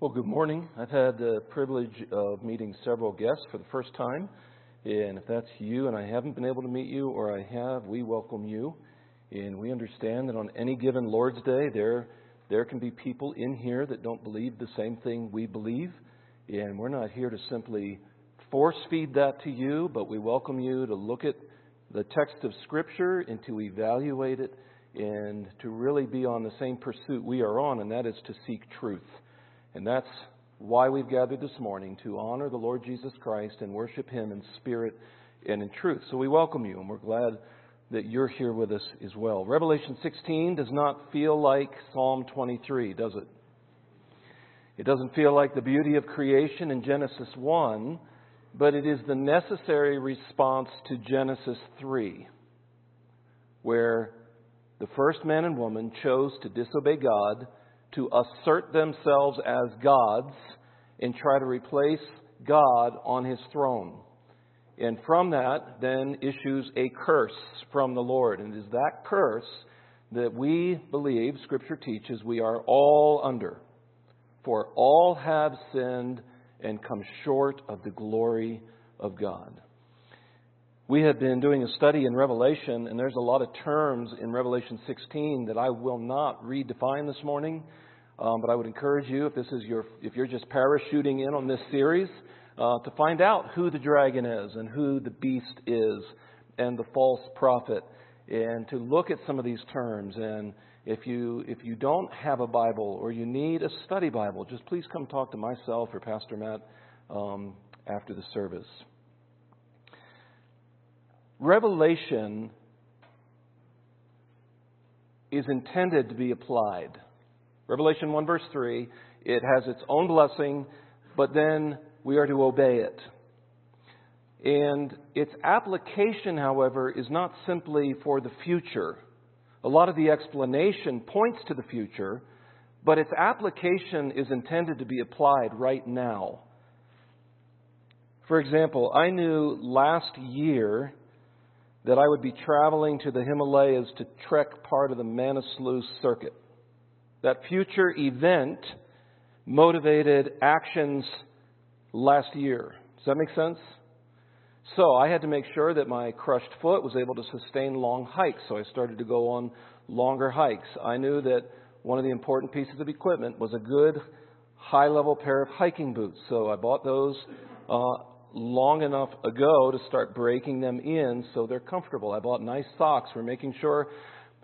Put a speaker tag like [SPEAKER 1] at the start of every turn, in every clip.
[SPEAKER 1] Well, good morning. I've had the privilege of meeting several guests for the first time. And if that's you and I haven't been able to meet you, or I have, we welcome you. And we understand that on any given Lord's Day, there, there can be people in here that don't believe the same thing we believe. And we're not here to simply force feed that to you, but we welcome you to look at the text of Scripture and to evaluate it and to really be on the same pursuit we are on, and that is to seek truth. And that's why we've gathered this morning to honor the Lord Jesus Christ and worship Him in spirit and in truth. So we welcome you, and we're glad that you're here with us as well. Revelation 16 does not feel like Psalm 23, does it? It doesn't feel like the beauty of creation in Genesis 1, but it is the necessary response to Genesis 3, where the first man and woman chose to disobey God, to assert themselves as gods, and try to replace God on his throne. And from that, then issues a curse from the Lord. And it is that curse that we believe, Scripture teaches, we are all under. For all have sinned and come short of the glory of God. We have been doing a study in Revelation, and there's a lot of terms in Revelation 16 that I will not redefine this morning. Um, but I would encourage you, if this is your, if you're just parachuting in on this series, uh, to find out who the dragon is and who the beast is and the false prophet, and to look at some of these terms. And if you if you don't have a Bible or you need a study Bible, just please come talk to myself or Pastor Matt um, after the service. Revelation is intended to be applied. Revelation 1, verse 3, it has its own blessing, but then we are to obey it. And its application, however, is not simply for the future. A lot of the explanation points to the future, but its application is intended to be applied right now. For example, I knew last year that I would be traveling to the Himalayas to trek part of the Manaslu circuit. That future event motivated actions last year. Does that make sense? So I had to make sure that my crushed foot was able to sustain long hikes, so I started to go on longer hikes. I knew that one of the important pieces of equipment was a good high level pair of hiking boots, so I bought those uh, long enough ago to start breaking them in so they're comfortable. I bought nice socks We're making sure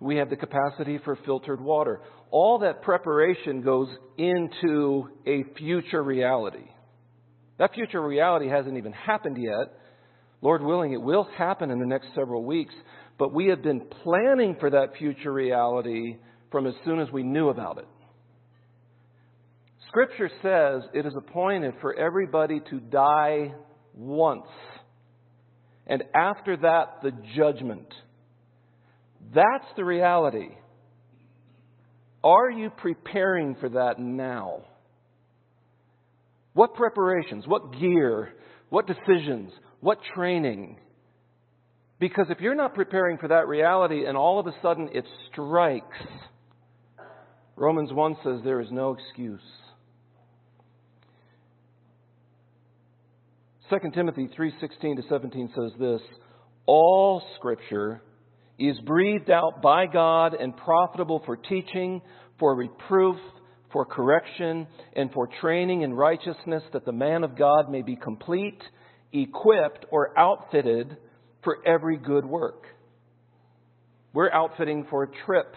[SPEAKER 1] we have the capacity for filtered water. All that preparation goes into a future reality. That future reality hasn't even happened yet. Lord willing, it will happen in the next several weeks, but we have been planning for that future reality from as soon as we knew about it. Scripture says it is appointed for everybody to die once, and after that, the judgment. That's the reality. Are you preparing for that now? What preparations? What gear? What decisions? What training? Because if you're not preparing for that reality and all of a sudden it strikes, Romans 1 says there is no excuse. 2 Timothy 3:16 to 17 says this, all scripture is breathed out by God and profitable for teaching, for reproof, for correction, and for training in righteousness, that the man of God may be complete, equipped, or outfitted for every good work. We're outfitting for a trip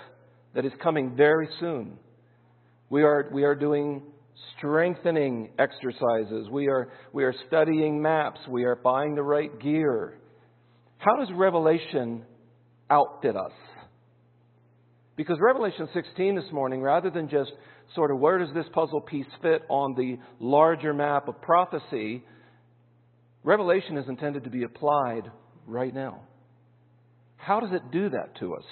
[SPEAKER 1] that is coming very soon. We are, we are doing strengthening exercises. We are, we are studying maps. We are buying the right gear. How does Revelation outfit us. Because Revelation 16 this morning, rather than just sort of where does this puzzle piece fit on the larger map of prophecy, Revelation is intended to be applied right now. How does it do that to us?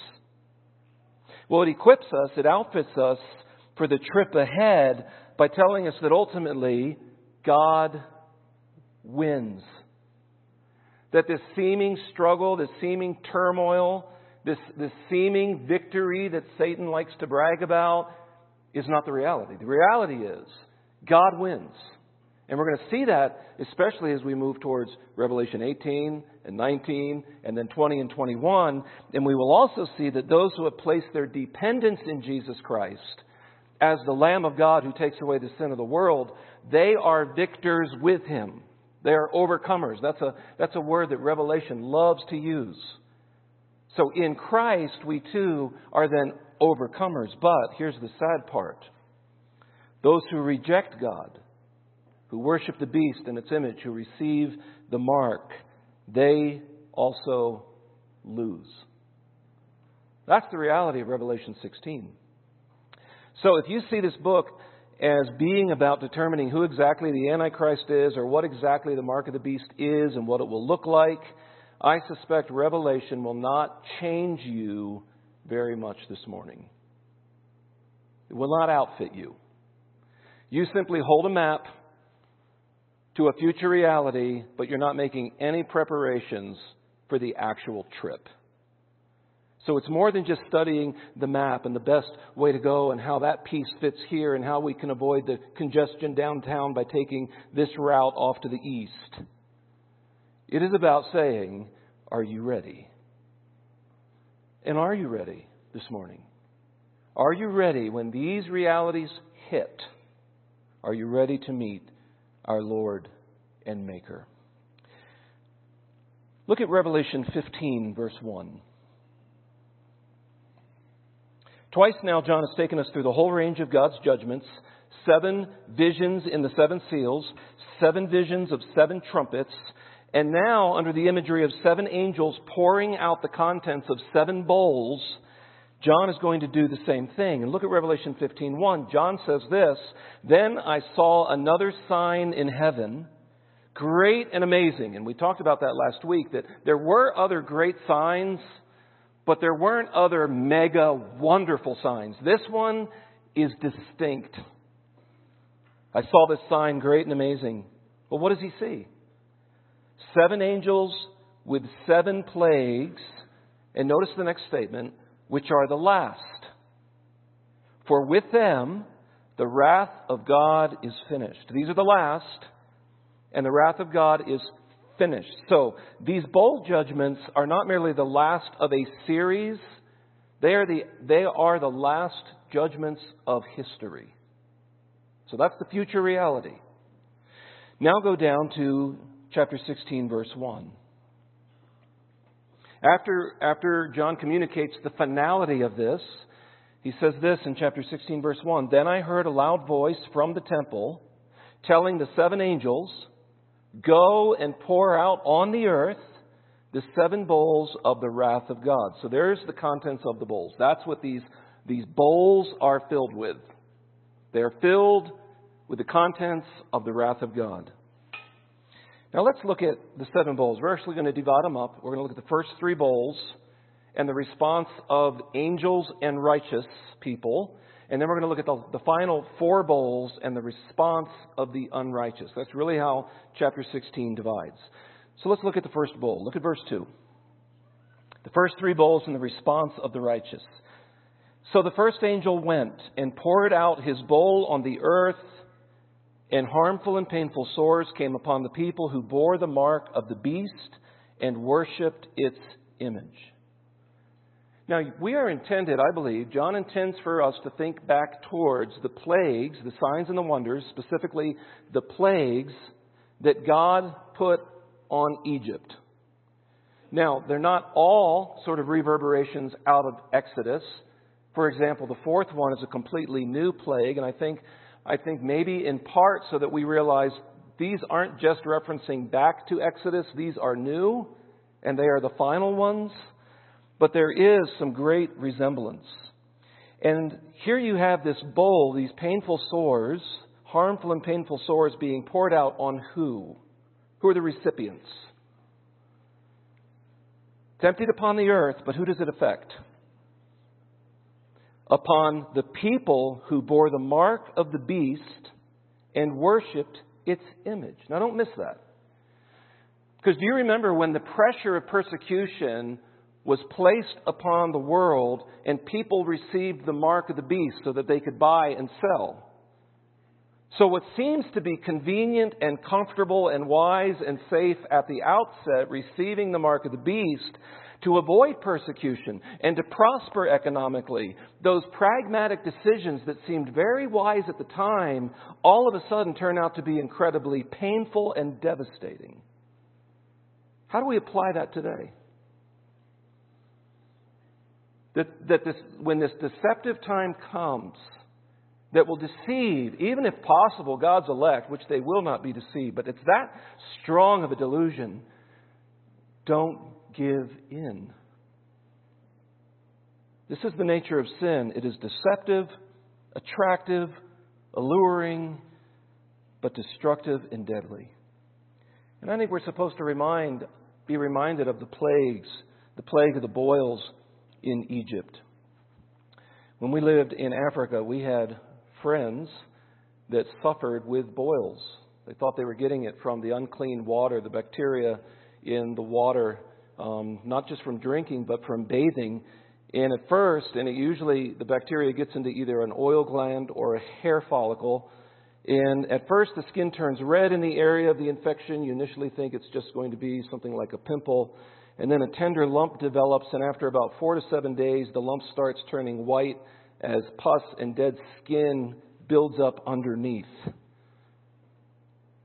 [SPEAKER 1] Well, it equips us, it outfits us for the trip ahead by telling us that ultimately God wins that this seeming struggle, this seeming turmoil, this, this seeming victory that Satan likes to brag about is not the reality. The reality is God wins. And we're going to see that especially as we move towards Revelation 18 and 19 and then 20 and 21. And we will also see that those who have placed their dependence in Jesus Christ as the Lamb of God who takes away the sin of the world, they are victors with him. They are overcomers. That's a, that's a word that Revelation loves to use. So in Christ, we too are then overcomers. But here's the sad part those who reject God, who worship the beast and its image, who receive the mark, they also lose. That's the reality of Revelation 16. So if you see this book as being about determining who exactly the Antichrist is or what exactly the mark of the beast is and what it will look like, I suspect Revelation will not change you very much this morning. It will not outfit you. You simply hold a map to a future reality, but you're not making any preparations for the actual trip. So it's more than just studying the map and the best way to go and how that piece fits here and how we can avoid the congestion downtown by taking this route off to the east. It is about saying, Are you ready? And are you ready this morning? Are you ready when these realities hit? Are you ready to meet our Lord and Maker? Look at Revelation 15, verse 1. Twice now, John has taken us through the whole range of God's judgments seven visions in the seven seals, seven visions of seven trumpets, and now, under the imagery of seven angels pouring out the contents of seven bowls, John is going to do the same thing. And look at Revelation 15:1. John says this, "Then I saw another sign in heaven, great and amazing." And we talked about that last week that there were other great signs but there weren't other mega wonderful signs. This one is distinct. I saw this sign, great and amazing. Well, what does he see? Seven angels with seven plagues, and notice the next statement, which are the last. For with them the wrath of God is finished. These are the last, and the wrath of God is finished. So these bowl judgments are not merely the last of a series, they are the, they are the last judgments of history. So that's the future reality. Now go down to chapter 16, verse 1. After, after John communicates the finality of this, he says this in chapter 16, verse 1 Then I heard a loud voice from the temple telling the seven angels, Go and pour out on the earth the seven bowls of the wrath of God. So there's the contents of the bowls. That's what these, these bowls are filled with. They're filled with the contents of the wrath of God. Now let's look at the seven bowls. We're actually going to divide them up. We're going to look at the first three bowls and the response of angels and righteous people. And then we're going to look at the, the final four bowls and the response of the unrighteous. That's really how chapter 16 divides. So let's look at the first bowl. Look at verse 2. The first three bowls and the response of the righteous. So the first angel went and poured out his bowl on the earth, and harmful and painful sores came upon the people who bore the mark of the beast and worshipped its image. Now, we are intended, I believe, John intends for us to think back towards the plagues, the signs and the wonders, specifically the plagues that God put on Egypt. Now, they're not all sort of reverberations out of Exodus. For example, the fourth one is a completely new plague, and I think, I think maybe in part so that we realize these aren't just referencing back to Exodus, these are new, and they are the final ones. But there is some great resemblance. And here you have this bowl, these painful sores, harmful and painful sores being poured out on who? Who are the recipients? It's emptied upon the earth, but who does it affect? Upon the people who bore the mark of the beast and worshiped its image. Now don't miss that. Because do you remember when the pressure of persecution was placed upon the world, and people received the mark of the beast so that they could buy and sell. So, what seems to be convenient and comfortable and wise and safe at the outset, receiving the mark of the beast, to avoid persecution and to prosper economically, those pragmatic decisions that seemed very wise at the time, all of a sudden turn out to be incredibly painful and devastating. How do we apply that today? That, that this, when this deceptive time comes, that will deceive, even if possible, God's elect, which they will not be deceived, but it's that strong of a delusion. Don't give in. This is the nature of sin. It is deceptive, attractive, alluring, but destructive and deadly. And I think we're supposed to remind, be reminded of the plagues, the plague of the boils in Egypt. When we lived in Africa, we had friends that suffered with boils. They thought they were getting it from the unclean water, the bacteria in the water, um, not just from drinking, but from bathing. And at first, and it usually the bacteria gets into either an oil gland or a hair follicle. And at first, the skin turns red in the area of the infection. You initially think it's just going to be something like a pimple. And then a tender lump develops, and after about four to seven days, the lump starts turning white as pus and dead skin builds up underneath.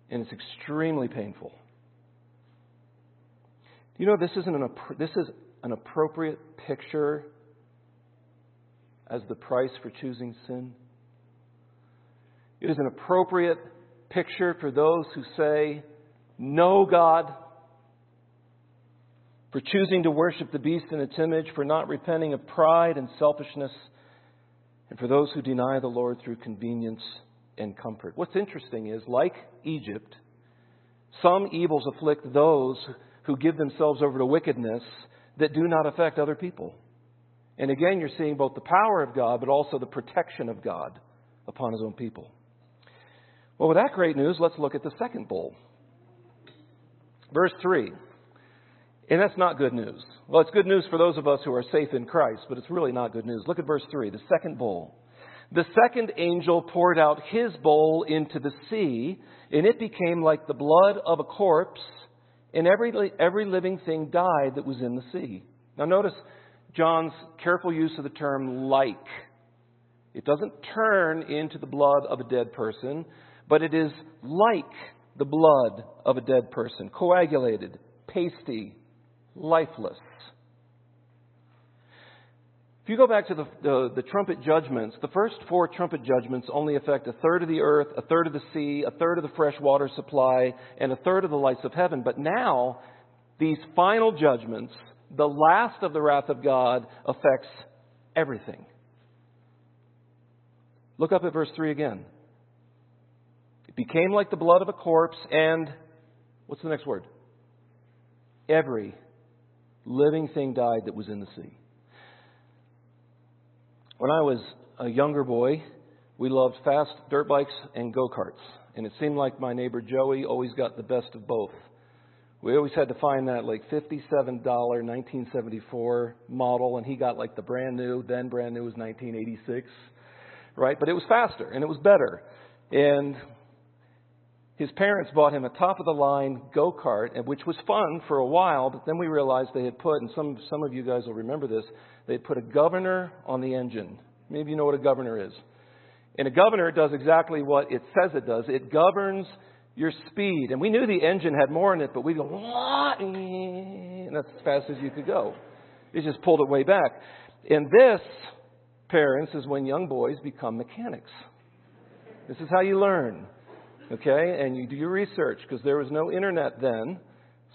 [SPEAKER 1] And it's extremely painful. Do you know this, isn't an, this is an appropriate picture as the price for choosing sin? It is an appropriate picture for those who say, No, God, for choosing to worship the beast in its image, for not repenting of pride and selfishness and for those who deny the Lord through convenience and comfort. What's interesting is, like Egypt, some evils afflict those who give themselves over to wickedness that do not affect other people. And again, you're seeing both the power of God, but also the protection of God upon his own people. Well, with that great news, let's look at the second bowl. Verse 3. And that's not good news. Well, it's good news for those of us who are safe in Christ, but it's really not good news. Look at verse 3, the second bowl. The second angel poured out his bowl into the sea, and it became like the blood of a corpse, and every, every living thing died that was in the sea. Now, notice John's careful use of the term like. It doesn't turn into the blood of a dead person, but it is like the blood of a dead person, coagulated, pasty, lifeless. If you go back to the, the, the, trumpet judgments, the first four trumpet judgments only affect a third of the earth, a third of the sea, a third of the fresh water supply, and a third of the lights of heaven. But now, these final judgments, the last of the wrath of God, affects everything. Look up at verse 3 again. It became like the blood of a corpse, and what's the next word? Every living thing died that was in the sea. When I was a younger boy, we loved fast dirt bikes and go karts. And it seemed like my neighbor Joey always got the best of both. We always had to find that like $57 1974 model, and he got like the brand new, then brand new was 1986, right? But it was faster and it was better. And his parents bought him a top of the line go kart, which was fun for a while, but then we realized they had put, and some, some of you guys will remember this, they had put a governor on the engine. Maybe you know what a governor is. And a governor does exactly what it says it does it governs your speed. And we knew the engine had more in it, but we go, and that's as fast as you could go. It just pulled it way back. And this, parents, is when young boys become mechanics. This is how you learn. Okay? And you do your research because there was no internet then.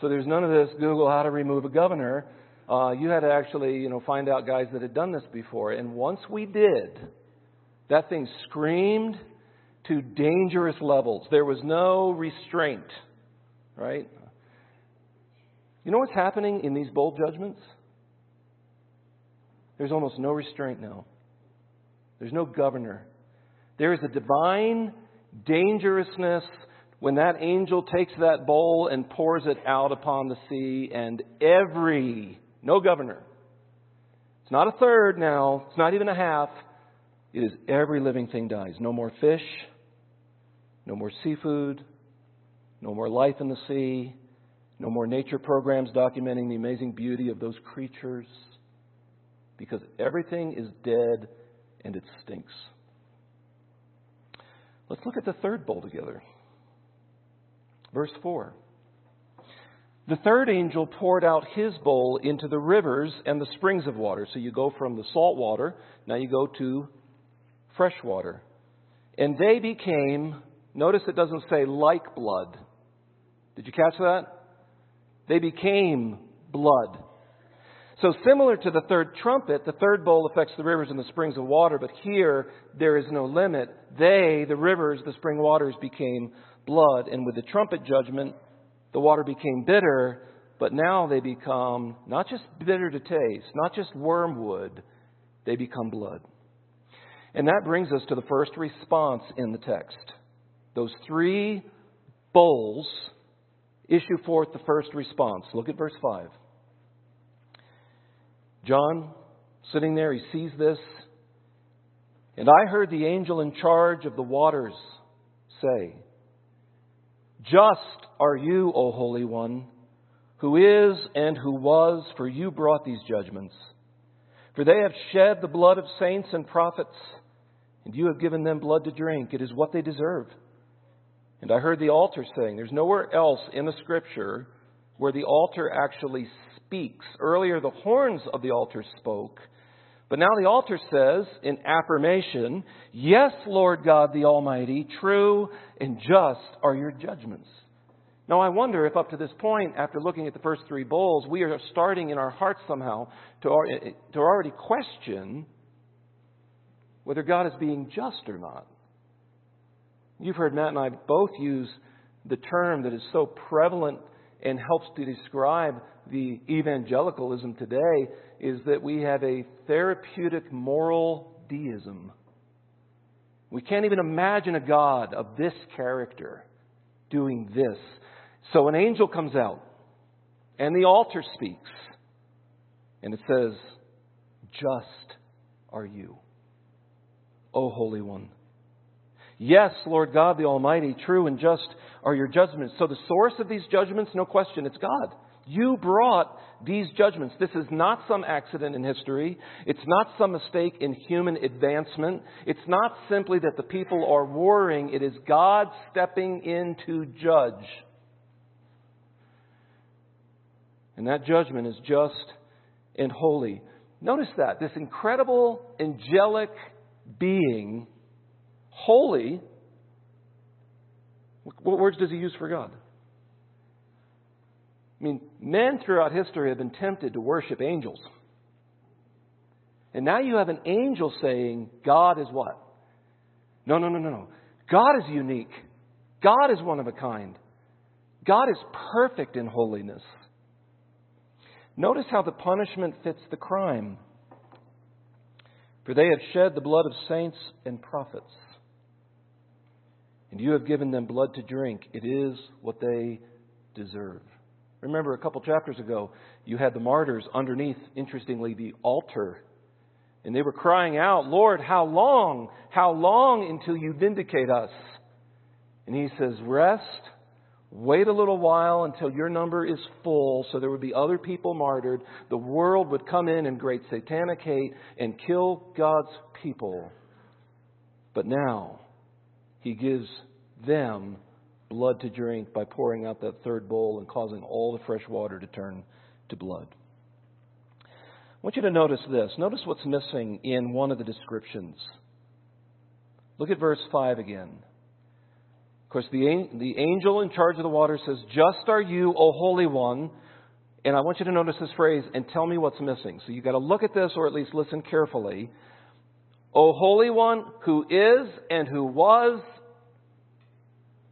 [SPEAKER 1] So there's none of this Google how to remove a governor. Uh, you had to actually, you know, find out guys that had done this before. And once we did, that thing screamed to dangerous levels. There was no restraint, right? You know what's happening in these bowl judgments? There's almost no restraint now. There's no governor. There is a divine dangerousness when that angel takes that bowl and pours it out upon the sea, and every, no governor, it's not a third now, it's not even a half, it is every living thing dies. No more fish, no more seafood, no more life in the sea, no more nature programs documenting the amazing beauty of those creatures, because everything is dead and it stinks. Let's look at the third bowl together. Verse 4. The third angel poured out his bowl into the rivers and the springs of water. So you go from the salt water, now you go to fresh water. And they became, notice it doesn't say like blood. Did you catch that? They became blood. So, similar to the third trumpet, the third bowl affects the rivers and the springs of water, but here there is no limit. They, the rivers, the spring waters, became blood. And with the trumpet judgment, the water became bitter, but now they become not just bitter to taste, not just wormwood, they become blood. And that brings us to the first response in the text. Those three bowls issue forth the first response. Look at verse 5. John, sitting there, he sees this. And I heard the angel in charge of the waters say, Just are you, O Holy One, who is and who was, for you brought these judgments. For they have shed the blood of saints and prophets, and you have given them blood to drink. It is what they deserve. And I heard the altar saying, There's nowhere else in the scripture where the altar actually speaks. Earlier, the horns of the altar spoke. But now the altar says in affirmation, Yes, Lord God the Almighty, true and just are your judgments. Now, I wonder if up to this point, after looking at the first three bowls, we are starting in our hearts somehow to, to already question whether God is being just or not. You've heard Matt and I both use the term that is so prevalent and helps to describe the evangelicalism today is that we have a therapeutic moral deism. We can't even imagine a God of this character doing this. So an angel comes out, and the altar speaks, and it says, Just are you, O Holy One. Yes, Lord God the Almighty, true and just are your judgments. So the source of these judgments, no question, it's God. You brought these judgments. This is not some accident in history. It's not some mistake in human advancement. It's not simply that the people are warring. It is God stepping in to judge. And that judgment is just and holy. Notice that. This incredible angelic being, holy, what words does he use for God? I mean, men throughout history have been tempted to worship angels. And now you have an angel saying, God is what? No, no, no, no, no. God is unique. God is one of a kind. God is perfect in holiness. Notice how the punishment fits the crime. For they have shed the blood of saints and prophets, and you have given them blood to drink. It is what they deserve. Remember, a couple chapters ago, you had the martyrs underneath, interestingly, the altar. And they were crying out, Lord, how long? How long until you vindicate us? And he says, Rest, wait a little while until your number is full, so there would be other people martyred. The world would come in in great satanic hate and kill God's people. But now, he gives them blood to drink by pouring out that third bowl and causing all the fresh water to turn to blood. I want you to notice this. Notice what's missing in one of the descriptions. Look at verse 5 again. Of course, the, the angel in charge of the water says, Just are you, O Holy One. And I want you to notice this phrase and tell me what's missing. So you've got to look at this or at least listen carefully. O Holy One, who is and who was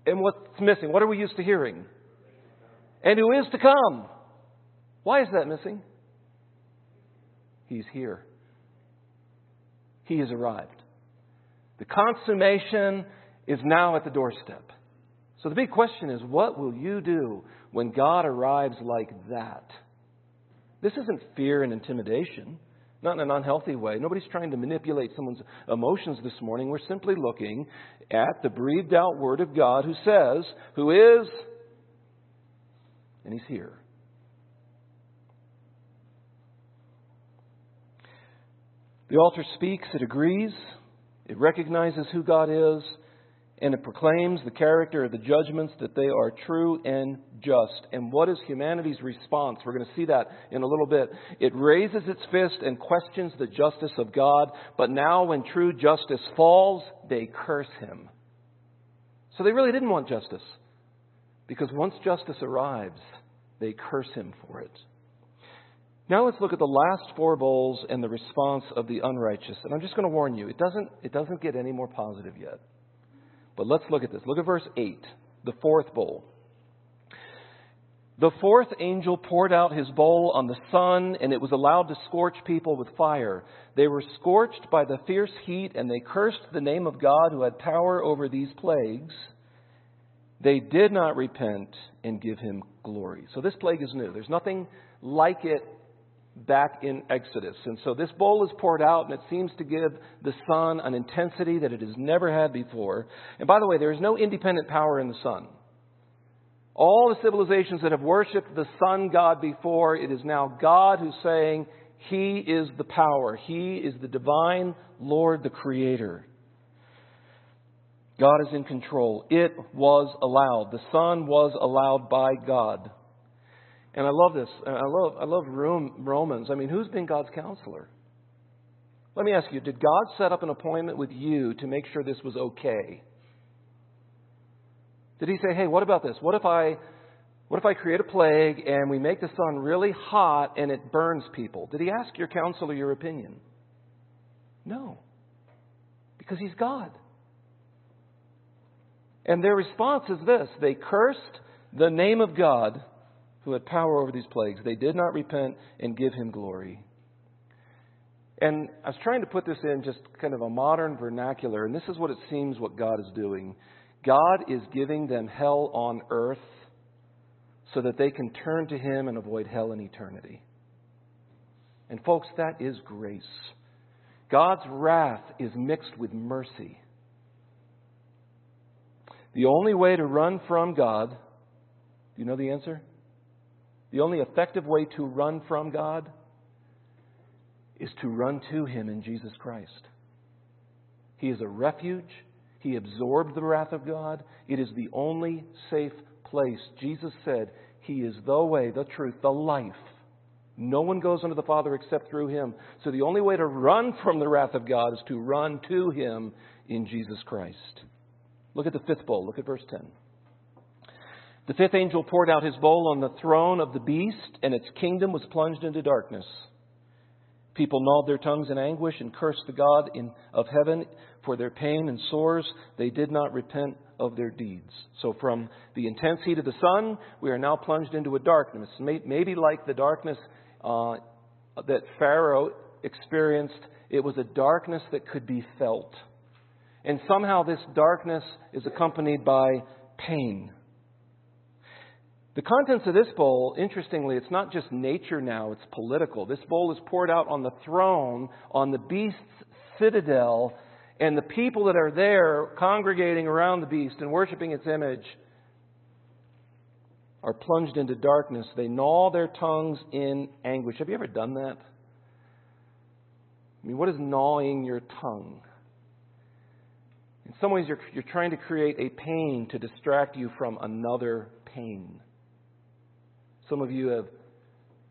[SPEAKER 1] and what's missing? What are we used to hearing? And who is to come. Why is that missing? He's here. He has arrived. The consummation is now at the doorstep. So the big question is what will you do when God arrives like that? This isn't fear and intimidation. Not in an unhealthy way. Nobody's trying to manipulate someone's emotions this morning. We're simply looking at the breathed out Word of God who says, who is, and He's here. The altar speaks, it agrees, it recognizes who God is, and it proclaims the character of the judgments that they are true and just. And what is humanity's response? We're going to see that in a little bit. It raises its fist and questions the justice of God, but now when true justice falls, they curse him. So they really didn't want justice, because once justice arrives, they curse him for it. Now let's look at the last four bowls and the response of the unrighteous. And I'm just going to warn you, it doesn't, it doesn't get any more positive yet. But let's look at this. Look at verse 8, the fourth bowl. The fourth angel poured out his bowl on the sun, and it was allowed to scorch people with fire. They were scorched by the fierce heat, and they cursed the name of God who had power over these plagues. They did not repent and give him glory. So this plague is new. There's nothing like it back in Exodus. And so this bowl is poured out, and it seems to give the sun an intensity that it has never had before. And by the way, there is no independent power in the sun. All the civilizations that have worshiped the sun god before, it is now God who's saying, He is the power. He is the divine Lord, the Creator. God is in control. It was allowed. The sun was allowed by God. And I love this. Uh, I love, I love Romans. I mean, who's been God's counselor? Let me ask you did God set up an appointment with you to make sure this was okay? Did he say, hey, what about this? What if I. What if I create a plague and we make the sun really hot and it burns people? Did he ask your counselor your opinion? No. Because he's God. And their response is this they cursed the name of God who had power over these plagues. They did not repent and give him glory. And I was trying to put this in just kind of a modern vernacular, and this is what it seems what God is doing. God is giving them hell on earth so that they can turn to Him and avoid hell in eternity. And, folks, that is grace. God's wrath is mixed with mercy. The only way to run from God, do you know the answer? The only effective way to run from God is to run to Him in Jesus Christ. He is a refuge. He absorbed the wrath of God. It is the only safe place. Jesus said, He is the way, the truth, the life. No one goes unto the Father except through Him. So the only way to run from the wrath of God is to run to Him in Jesus Christ. Look at the fifth bowl. Look at verse 10. The fifth angel poured out his bowl on the throne of the beast, and its kingdom was plunged into darkness. People gnawed their tongues in anguish and cursed the God in, of heaven for their pain and sores. They did not repent of their deeds. So, from the intense heat of the sun, we are now plunged into a darkness, maybe like the darkness uh, that Pharaoh experienced. It was a darkness that could be felt. And somehow this darkness is accompanied by pain. The contents of this bowl, interestingly, it's not just nature now, it's political. This bowl is poured out on the throne, on the beast's citadel, and the people that are there congregating around the beast and worshiping its image are plunged into darkness. They gnaw their tongues in anguish. Have you ever done that? I mean, what is gnawing your tongue? In some ways, you're, you're trying to create a pain to distract you from another pain. Some of you have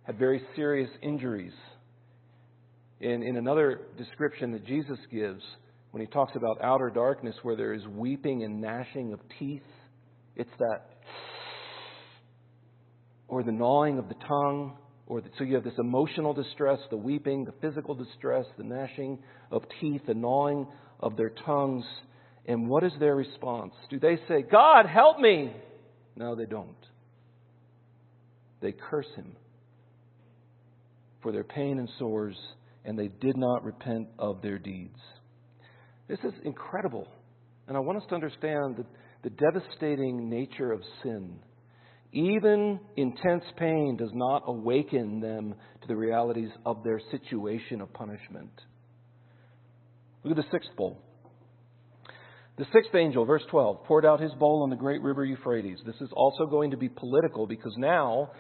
[SPEAKER 1] had very serious injuries. In, in another description that Jesus gives, when he talks about outer darkness where there is weeping and gnashing of teeth, it's that, or the gnawing of the tongue, or the, so you have this emotional distress, the weeping, the physical distress, the gnashing of teeth, the gnawing of their tongues. And what is their response? Do they say, God, help me? No, they don't they curse him for their pain and sores, and they did not repent of their deeds. This is incredible. And I want us to understand the, the devastating nature of sin. Even intense pain does not awaken them to the realities of their situation of punishment. Look at the sixth bowl. The sixth angel, verse 12, poured out his bowl on the great river Euphrates. This is also going to be political because now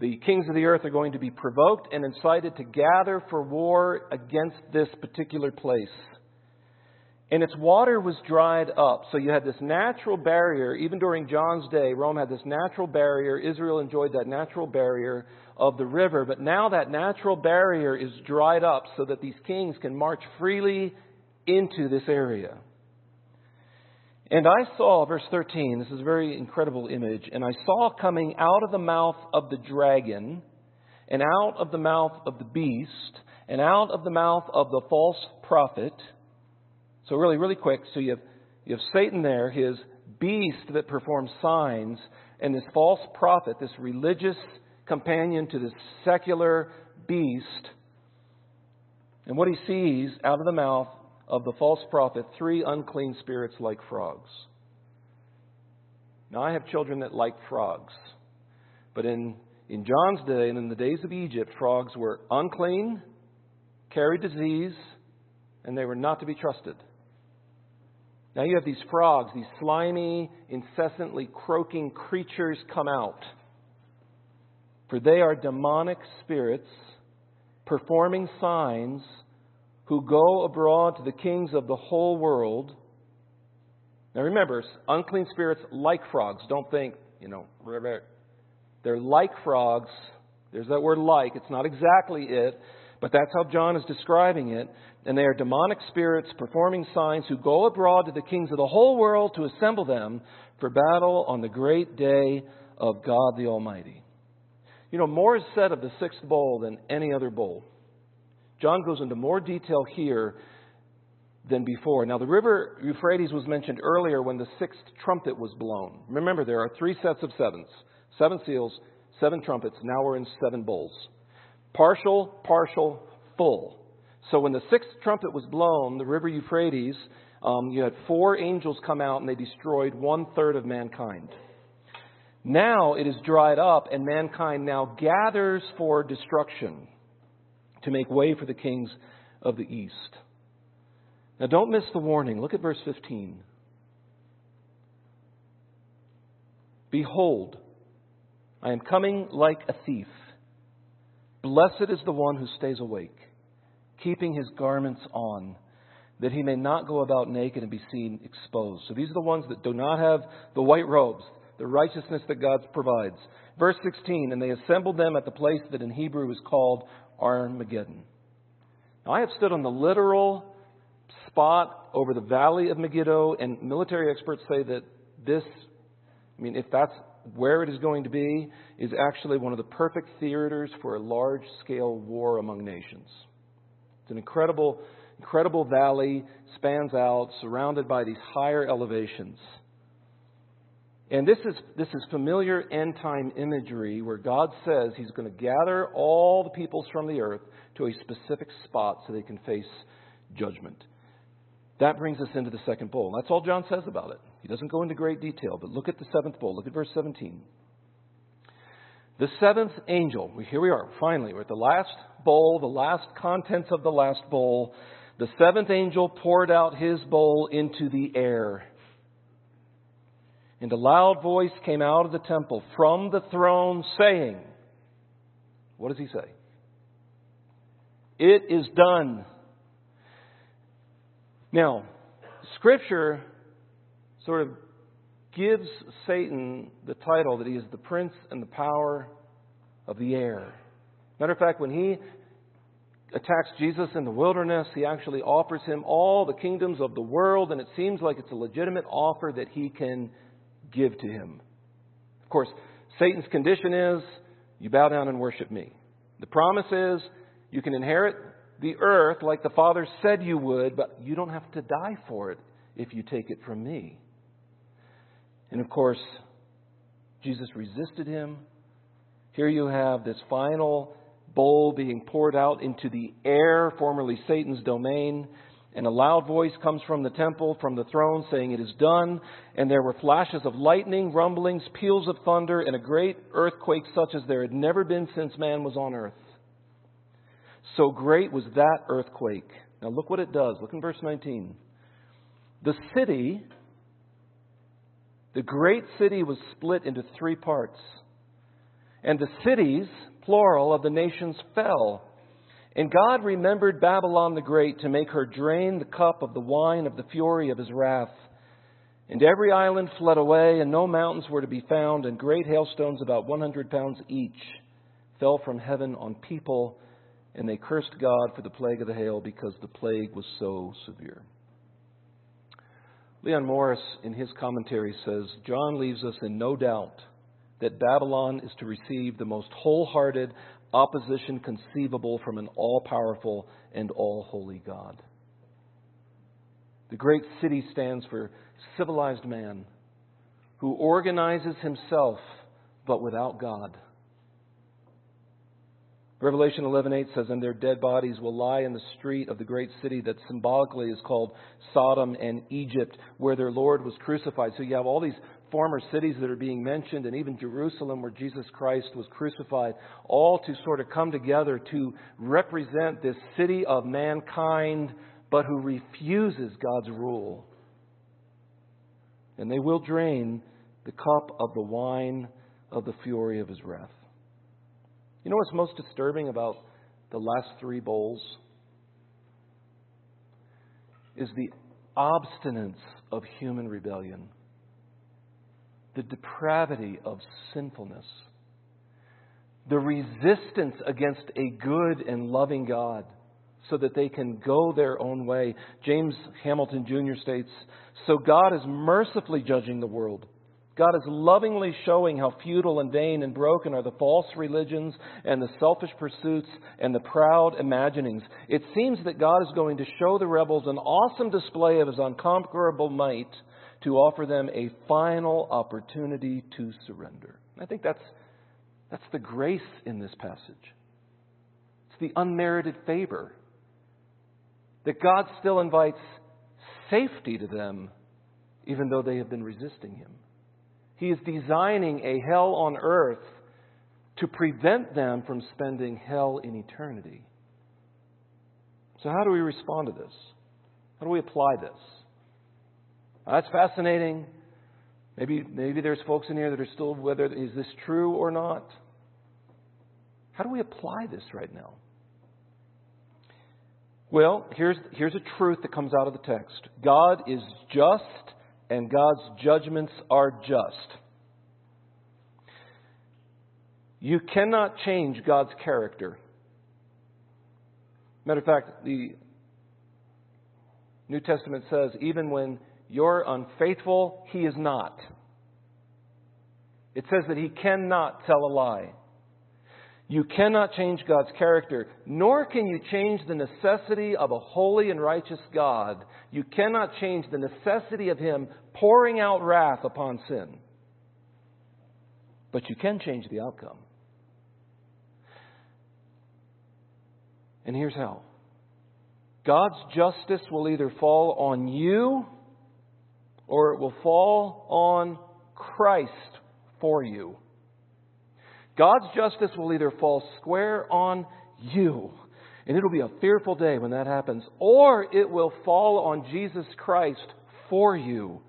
[SPEAKER 1] the kings of the earth are going to be provoked and incited to gather for war against this particular place. And its water was dried up. So you had this natural barrier. Even during John's day, Rome had this natural barrier. Israel enjoyed that natural barrier of the river. But now that natural barrier is dried up so that these kings can march freely into this area. And I saw, verse 13, this is a very incredible image, and I saw coming out of the mouth of the dragon, and out of the mouth of the beast, and out of the mouth of the false prophet. So, really, really quick, so you have, you have Satan there, his beast that performs signs, and this false prophet, this religious companion to this secular beast. And what he sees out of the mouth of the false prophet three unclean spirits like frogs. Now, I have children that like frogs. But in, in John's day and in the days of Egypt, frogs were unclean, carried disease, and they were not to be trusted. Now you have these frogs, these slimy, incessantly croaking creatures come out. For they are demonic spirits performing signs who go abroad to the kings of the whole world. Now remember, unclean spirits like frogs. Don't think, you know, they're like frogs. There's that word like. It's not exactly it, but that's how John is describing it. And they are demonic spirits performing signs who go abroad to the kings of the whole world to assemble them for battle on the great day of God the Almighty. You know, more is said of the sixth bowl than any other bowl. John goes into more detail here than before. Now, the river Euphrates was mentioned earlier when the sixth trumpet was blown. Remember, there are three sets of sevens seven seals, seven trumpets. Now we're in seven bowls. Partial, partial, full. So when the sixth trumpet was blown, the river Euphrates, um, you had four angels come out and they destroyed one third of mankind. Now it is dried up, and mankind now gathers for destruction to make way for the kings of the east. Now, don't miss the warning. Look at verse 15. Behold, I am coming like a thief. Blessed is the one who stays awake, keeping his garments on, that he may not go about naked and be seen exposed. So these are the ones that do not have the white robes, the righteousness that God provides. Verse 16, and they assembled them at the place that in Hebrew is called Armageddon. Now, I have stood on the literal spot over the valley of Megiddo, and military experts say that this, I mean, if that's where it is going to be, is actually one of the perfect theaters for a large scale war among nations. It's an incredible, incredible valley, spans out, surrounded by these higher elevations. And this is, this is familiar end time imagery where God says He's going to gather all the peoples from the earth to a specific spot so they can face judgment. That brings us into the second bowl. That's all John says about it. He doesn't go into great detail, but look at the seventh bowl. Look at verse 17. The seventh angel, here we are, finally, we're at the last bowl, the last contents of the last bowl. The seventh angel poured out his bowl into the air. And a loud voice came out of the temple from the throne saying, What does he say? It is done. Now, Scripture sort of gives Satan the title that he is the prince and the power of the air. Matter of fact, when he attacks Jesus in the wilderness, he actually offers him all the kingdoms of the world, and it seems like it's a legitimate offer that he can give to him. Of course, Satan's condition is you bow down and worship me. The promise is you can inherit the earth like the Father said you would, but you don't have to die for it if you take it from me. And of course, Jesus resisted him. Here you have this final bowl being poured out into the air, formerly Satan's domain. And a loud voice comes from the temple, from the throne, saying, It is done. And there were flashes of lightning, rumblings, peals of thunder, and a great earthquake such as there had never been since man was on earth. So great was that earthquake. Now look what it does. Look in verse 19. The city, the great city, was split into three parts. And the cities, plural, of the nations fell. And God remembered Babylon the Great to make her drain the cup of the wine of the fury of his wrath. And every island fled away, and no mountains were to be found, and great hailstones, about 100 pounds each, fell from heaven on people, and they cursed God for the plague of the hail because the plague was so severe. Leon Morris, in his commentary, says John leaves us in no doubt that Babylon is to receive the most wholehearted opposition conceivable from an all powerful and all holy God. The great city stands for civilized man who organizes himself but without God. Revelation 11:8 says, "And their dead bodies will lie in the street of the great city that symbolically is called Sodom and Egypt, where their Lord was crucified." So you have all these former cities that are being mentioned, and even Jerusalem, where Jesus Christ was crucified, all to sort of come together to represent this city of mankind, but who refuses God's rule. And they will drain the cup of the wine of the fury of his wrath. You know what's most disturbing about the last three bowls? Is the obstinance of human rebellion the depravity of sinfulness, the resistance against a good and loving God so that they can go their own way. James Hamilton Jr. states So God is mercifully judging the world. God is lovingly showing how futile and vain and broken are the false religions and the selfish pursuits and the proud imaginings. It seems that God is going to show the rebels an awesome display of his unconquerable might to offer them a final opportunity to surrender. I think that's, that's the grace in this passage. It's the unmerited favor that God still invites safety to them, even though they have been resisting Him. He is designing a hell on earth to prevent them from spending hell in eternity. So, how do we respond to this? How do we apply this? That's fascinating. Maybe, maybe there's folks in here that are still, whether is this true or not? How do we apply this right now? Well, here's, here's a truth that comes out of the text God is just, and God's judgments are just. You cannot change God's character. Matter of fact, the New Testament says even when you're unfaithful. He is not. It says that he cannot tell a lie. You cannot change God's character, nor can you change the necessity of a holy and righteous God. You cannot change the necessity of Him pouring out wrath upon sin. But you can change the outcome. And here's how God's justice will either fall on you or it will fall on Christ for you. God's justice will either fall square on you, and it'll be a fearful day when that happens, or it will fall on Jesus Christ for you.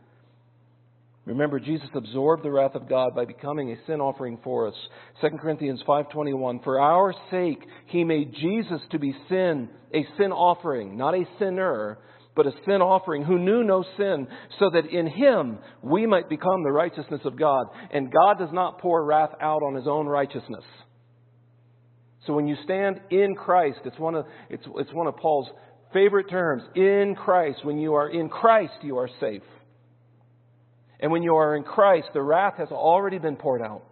[SPEAKER 1] Remember Jesus absorbed the wrath of God by becoming a sin offering for us. 2 Corinthians 5:21 For our sake he made Jesus to be sin, a sin offering, not a sinner, but a sin offering who knew no sin, so that in him we might become the righteousness of God. And God does not pour wrath out on his own righteousness. So when you stand in Christ, it's one of, it's, it's one of Paul's favorite terms. In Christ. When you are in Christ, you are safe. And when you are in Christ, the wrath has already been poured out.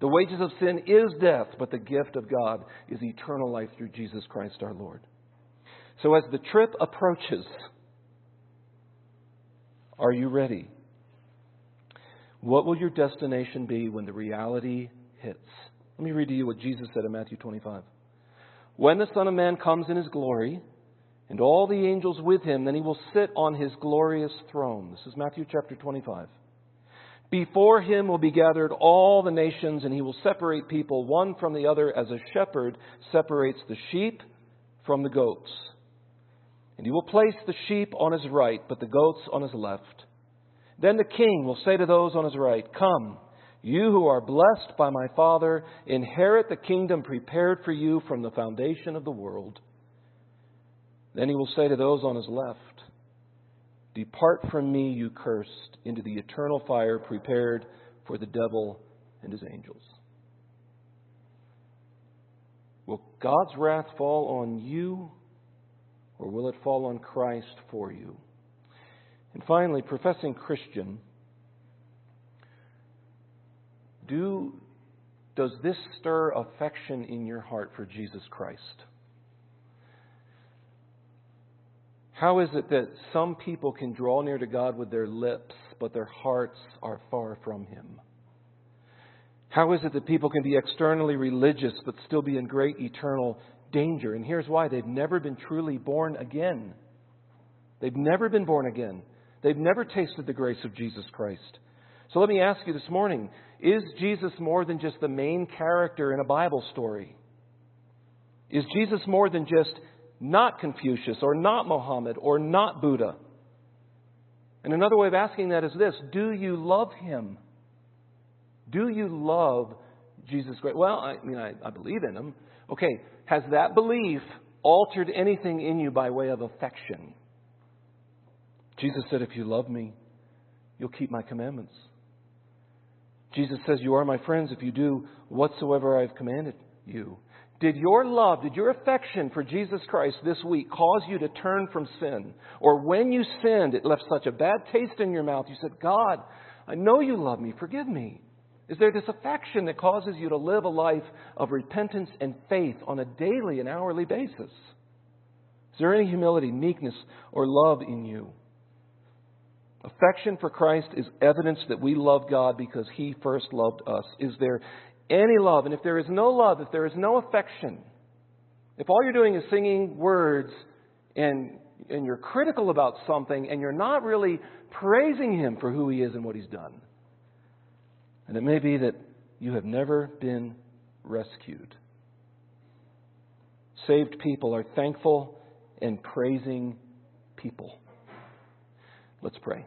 [SPEAKER 1] The wages of sin is death, but the gift of God is eternal life through Jesus Christ our Lord. So as the trip approaches, are you ready? What will your destination be when the reality hits? Let me read to you what Jesus said in Matthew 25. When the Son of Man comes in his glory, and all the angels with him. Then he will sit on his glorious throne. This is Matthew chapter 25. Before him will be gathered all the nations, and he will separate people one from the other as a shepherd separates the sheep from the goats. And he will place the sheep on his right, but the goats on his left. Then the king will say to those on his right, Come, you who are blessed by my Father, inherit the kingdom prepared for you from the foundation of the world. Then he will say to those on his left, Depart from me, you cursed, into the eternal fire prepared for the devil and his angels. Will God's wrath fall on you, or will it fall on Christ for you? And finally, professing Christian, do, does this stir affection in your heart for Jesus Christ? How is it that some people can draw near to God with their lips, but their hearts are far from Him? How is it that people can be externally religious but still be in great eternal danger? And here's why they've never been truly born again. They've never been born again. They've never tasted the grace of Jesus Christ. So let me ask you this morning is Jesus more than just the main character in a Bible story? Is Jesus more than just not Confucius or not Mohammed or not Buddha? And another way of asking that is this Do you love him? Do you love Jesus Christ? Well, I mean, I, I believe in him. Okay, has that belief altered anything in you by way of affection? Jesus said, If you love me, you'll keep my commandments. Jesus says, You are my friends if you do whatsoever I have commanded you. Did your love, did your affection for Jesus Christ this week cause you to turn from sin? Or when you sinned, it left such a bad taste in your mouth, you said, God, I know you love me, forgive me. Is there this affection that causes you to live a life of repentance and faith on a daily and hourly basis? Is there any humility, meekness, or love in you? Affection for Christ is evidence that we love God because He first loved us. Is there any love? And if there is no love, if there is no affection, if all you're doing is singing words and, and you're critical about something and you're not really praising Him for who He is and what He's done, and it may be that you have never been rescued. Saved people are thankful and praising people. Let's pray.